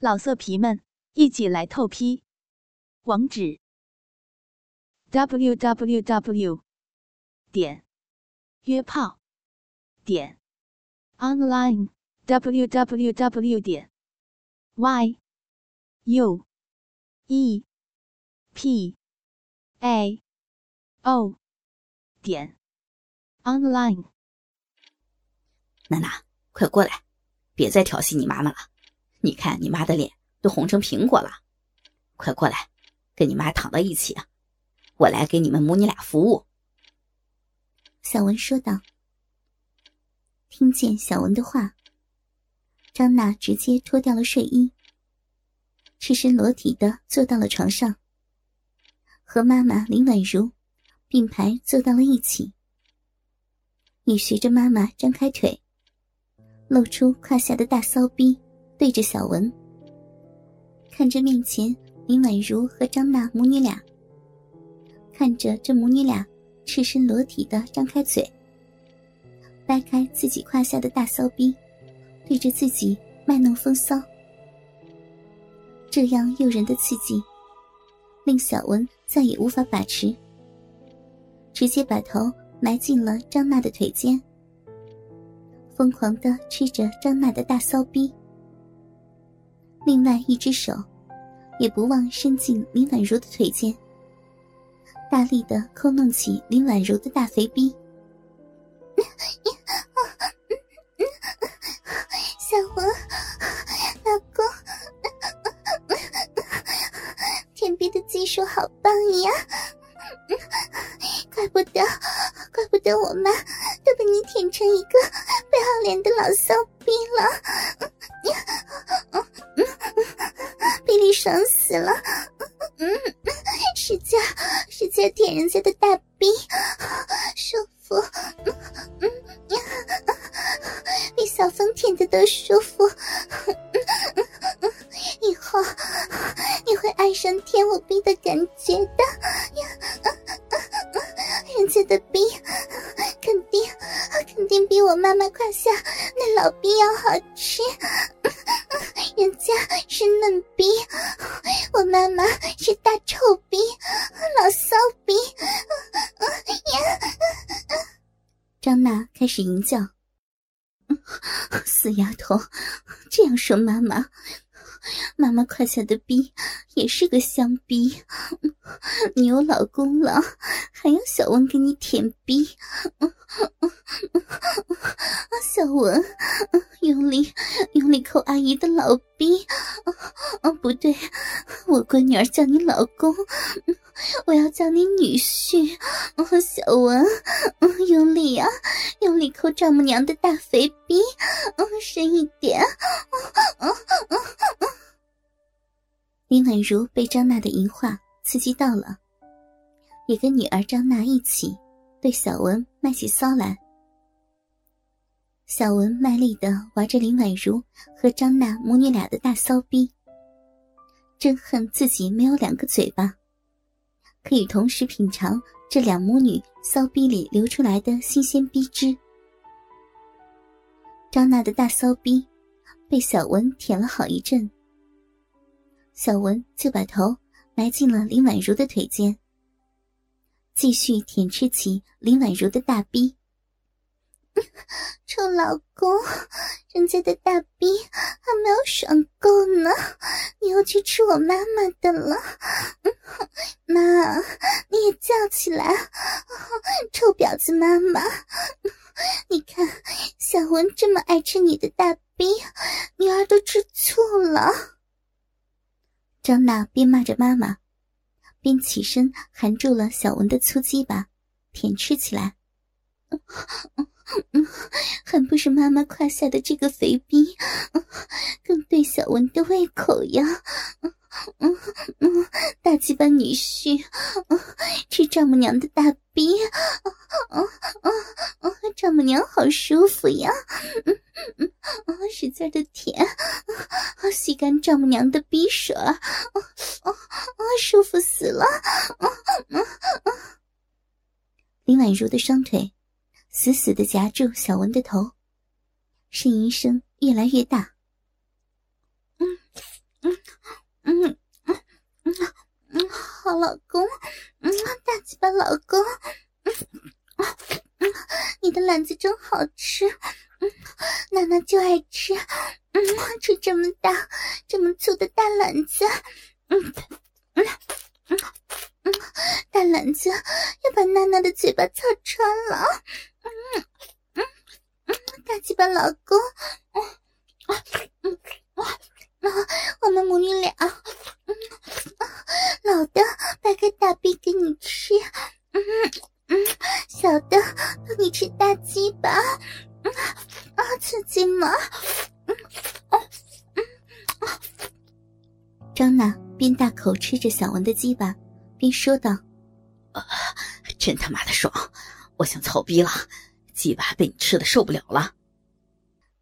老色皮们，一起来透批！网址：w w w 点约炮点 online w w w 点 y u e p a o 点 online。娜娜，快过来，别再调戏你妈妈了。你看你妈的脸都红成苹果了，快过来，跟你妈躺到一起！我来给你们母女俩服务。”小文说道。听见小文的话，张娜直接脱掉了睡衣，赤身裸体的坐到了床上，和妈妈林婉如并排坐到了一起，也学着妈妈张开腿，露出胯下的大骚逼。对着小文，看着面前林婉如和张娜母女俩，看着这母女俩赤身裸体的张开嘴，掰开自己胯下的大骚逼，对着自己卖弄风骚，这样诱人的刺激，令小文再也无法把持，直接把头埋进了张娜的腿间，疯狂的吃着张娜的大骚逼。另外一只手，也不忘伸进林婉如的腿间，大力的抠弄起林婉如的大肥逼。小黄，老公，舔逼的技术好棒呀！怪不得，怪不得我妈都被你舔成一个不要脸的老骚逼了。爽死了，嗯，使劲使劲舔人家的大逼，舒服，嗯嗯，比小峰舔的都舒服，以后你会爱上舔我逼的感觉的呀，人家的逼肯定肯定比我妈妈胯下那老逼要好吃。人家是嫩逼，我妈妈是大臭逼，老骚逼。张娜开始淫叫：“死丫头，这样说妈妈？妈妈胯下的逼也是个香逼，你有老公了，还要小文给你舔逼？小文，用力用力抠阿姨的老逼！哦，不对，我闺女儿叫你老公，我要叫你女婿。小文，用力啊，用力抠丈母娘的大肥逼，深一点。林婉如被张娜的淫话刺激到了，也跟女儿张娜一起对小文卖起骚来。小文卖力的玩着林婉如和张娜母女俩的大骚逼，真恨自己没有两个嘴巴，可以同时品尝这两母女骚逼里流出来的新鲜逼汁。张娜的大骚逼被小文舔了好一阵。小文就把头埋进了林婉如的腿间，继续舔吃起林婉如的大逼。臭老公，人家的大逼还没有爽够呢，你又去吃我妈妈的了。妈，你也叫起来，臭婊子妈妈！你看小文这么爱吃你的大逼，女儿都吃醋了。张娜边骂着妈妈，边起身含住了小文的粗鸡巴，舔吃起来。还不是妈妈胯下的这个肥逼，更对小文的胃口呀！大鸡巴女婿，吃丈母娘的大逼，丈母娘好舒服呀！使劲的舔，吸干丈母娘的逼水，舒服死了！林婉如的双腿死死的夹住小文的头，呻吟声越来越大。嗯嗯老公，嗯，大鸡巴老公，嗯，嗯，你的篮子真好吃，嗯，娜娜就爱吃，嗯，吃这么大、这么粗的大篮子，嗯，嗯，嗯，大篮子要把娜娜的嘴巴操穿了，嗯，嗯，嗯，大鸡巴老公，嗯，嗯，嗯，我们母女俩。吃着小文的鸡巴，边说道：“啊，真他妈的爽！我想操逼了，鸡巴被你吃的受不了了。”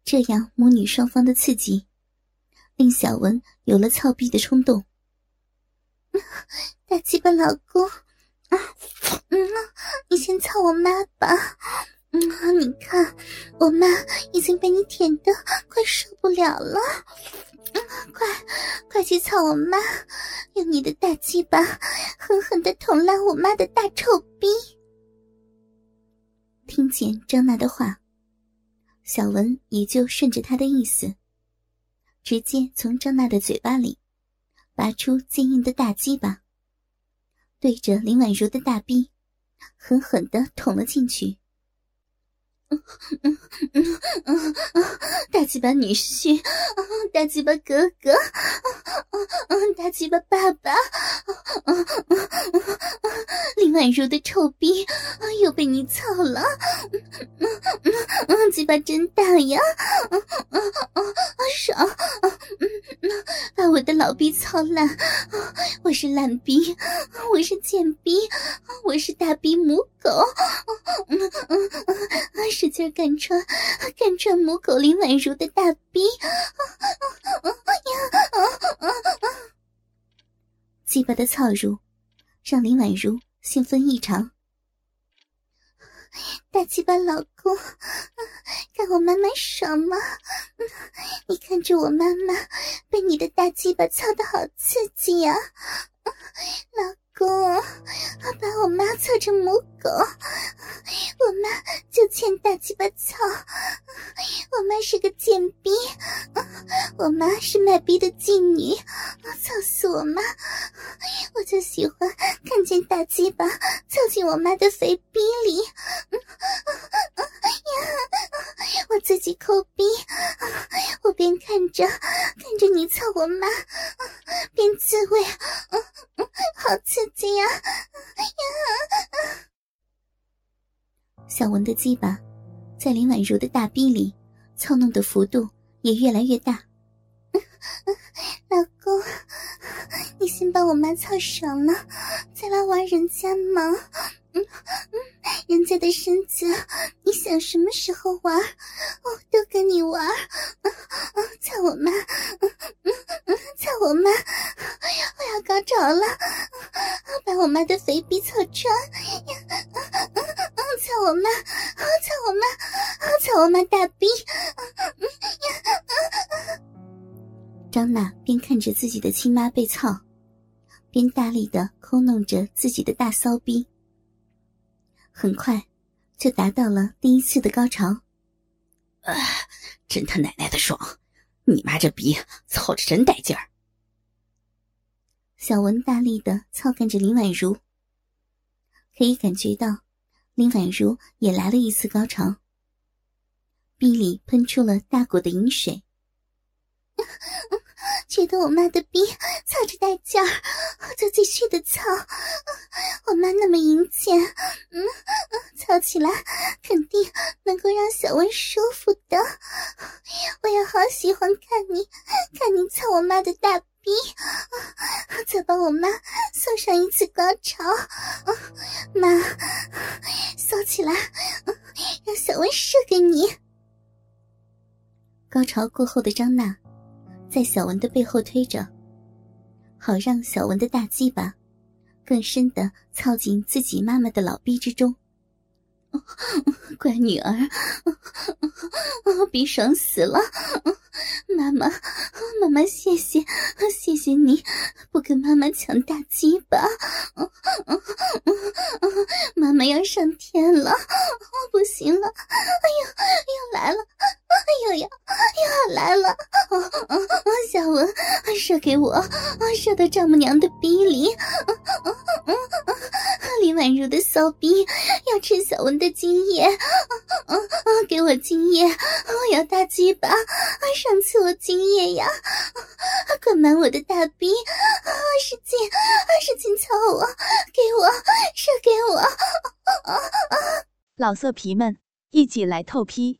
这样母女双方的刺激，令小文有了操逼的冲动。大鸡巴老公，啊，嗯，你先操我妈吧，嗯，你看我妈已经被你舔的快受不了了，嗯，快，快去操我妈，用你的大鸡巴狠狠的捅烂我妈的大臭逼。听见张娜的话，小文也就顺着她的意思，直接从张娜的嘴巴里。拔出坚硬的大鸡巴，对着林婉如的大逼，狠狠的捅了进去。嗯嗯嗯嗯嗯，大鸡巴女婿，大鸡巴哥哥，嗯嗯，大鸡巴爸爸，嗯嗯嗯嗯，林宛如的臭逼又被你操了，嗯嗯嗯，鸡巴真大呀，嗯嗯嗯，爽，嗯嗯，把我的老逼操烂，我是烂逼，我是贱逼，我是大逼母狗，嗯嗯嗯。使劲干穿，干穿母狗林婉如的大逼，鸡巴的操入让林婉如兴奋异常。大鸡巴老公，看我妈妈爽吗？你看着我妈妈被你的大鸡巴操的好刺激呀，老公，把我妈操成母狗。我妈就欠大鸡巴操，我妈是个贱逼，我妈是卖逼的妓女，操死我妈！我就喜欢看见大鸡巴操进我妈的肥逼里，我自己抠逼，我边看着看着你操我妈，边自慰，好刺激呀！小文的鸡巴，在林婉如的大逼里操弄的幅度也越来越大。老公，你先把我妈操爽了，再来玩人家嘛。嗯嗯，人家的身子，你想什么时候玩，我都跟你玩。嗯嗯，操我妈，嗯嗯嗯，操我妈，我要高潮了，把我妈的肥逼操穿。操我妈！操我妈！操我妈大逼！张娜边看着自己的亲妈被操，边大力的抠弄着自己的大骚逼。很快，就达到了第一次的高潮。啊，真他奶奶的爽！你妈这逼操着真带劲儿。小文大力的操干着林婉如，可以感觉到。林婉如也来了一次高潮，逼里喷出了大股的饮水。觉得我妈的逼操着带劲儿，就继续的操。我妈那么淫贱，嗯，操起来肯定能够让小文舒服的。我也好喜欢看你，看你操我妈的大。逼，再帮我妈送上一次高潮，妈，骚起来，让小文射给你。高潮过后的张娜，在小文的背后推着，好让小文的大鸡巴更深的操进自己妈妈的老逼之中。乖女儿，逼爽死了！妈妈，妈妈，谢谢，谢谢你不跟妈妈抢大鸡巴。妈妈要上天了，不行了！哎呀，要来了！哎呦呀，要来了！小文，射给我，射到丈母娘的逼里！李宛如的骚逼要吃小文的精液，给我精液！我要大鸡巴，上次我精液呀！灌满我的大逼，使劲，使劲操我，给我射给我！老色皮们，一起来透批！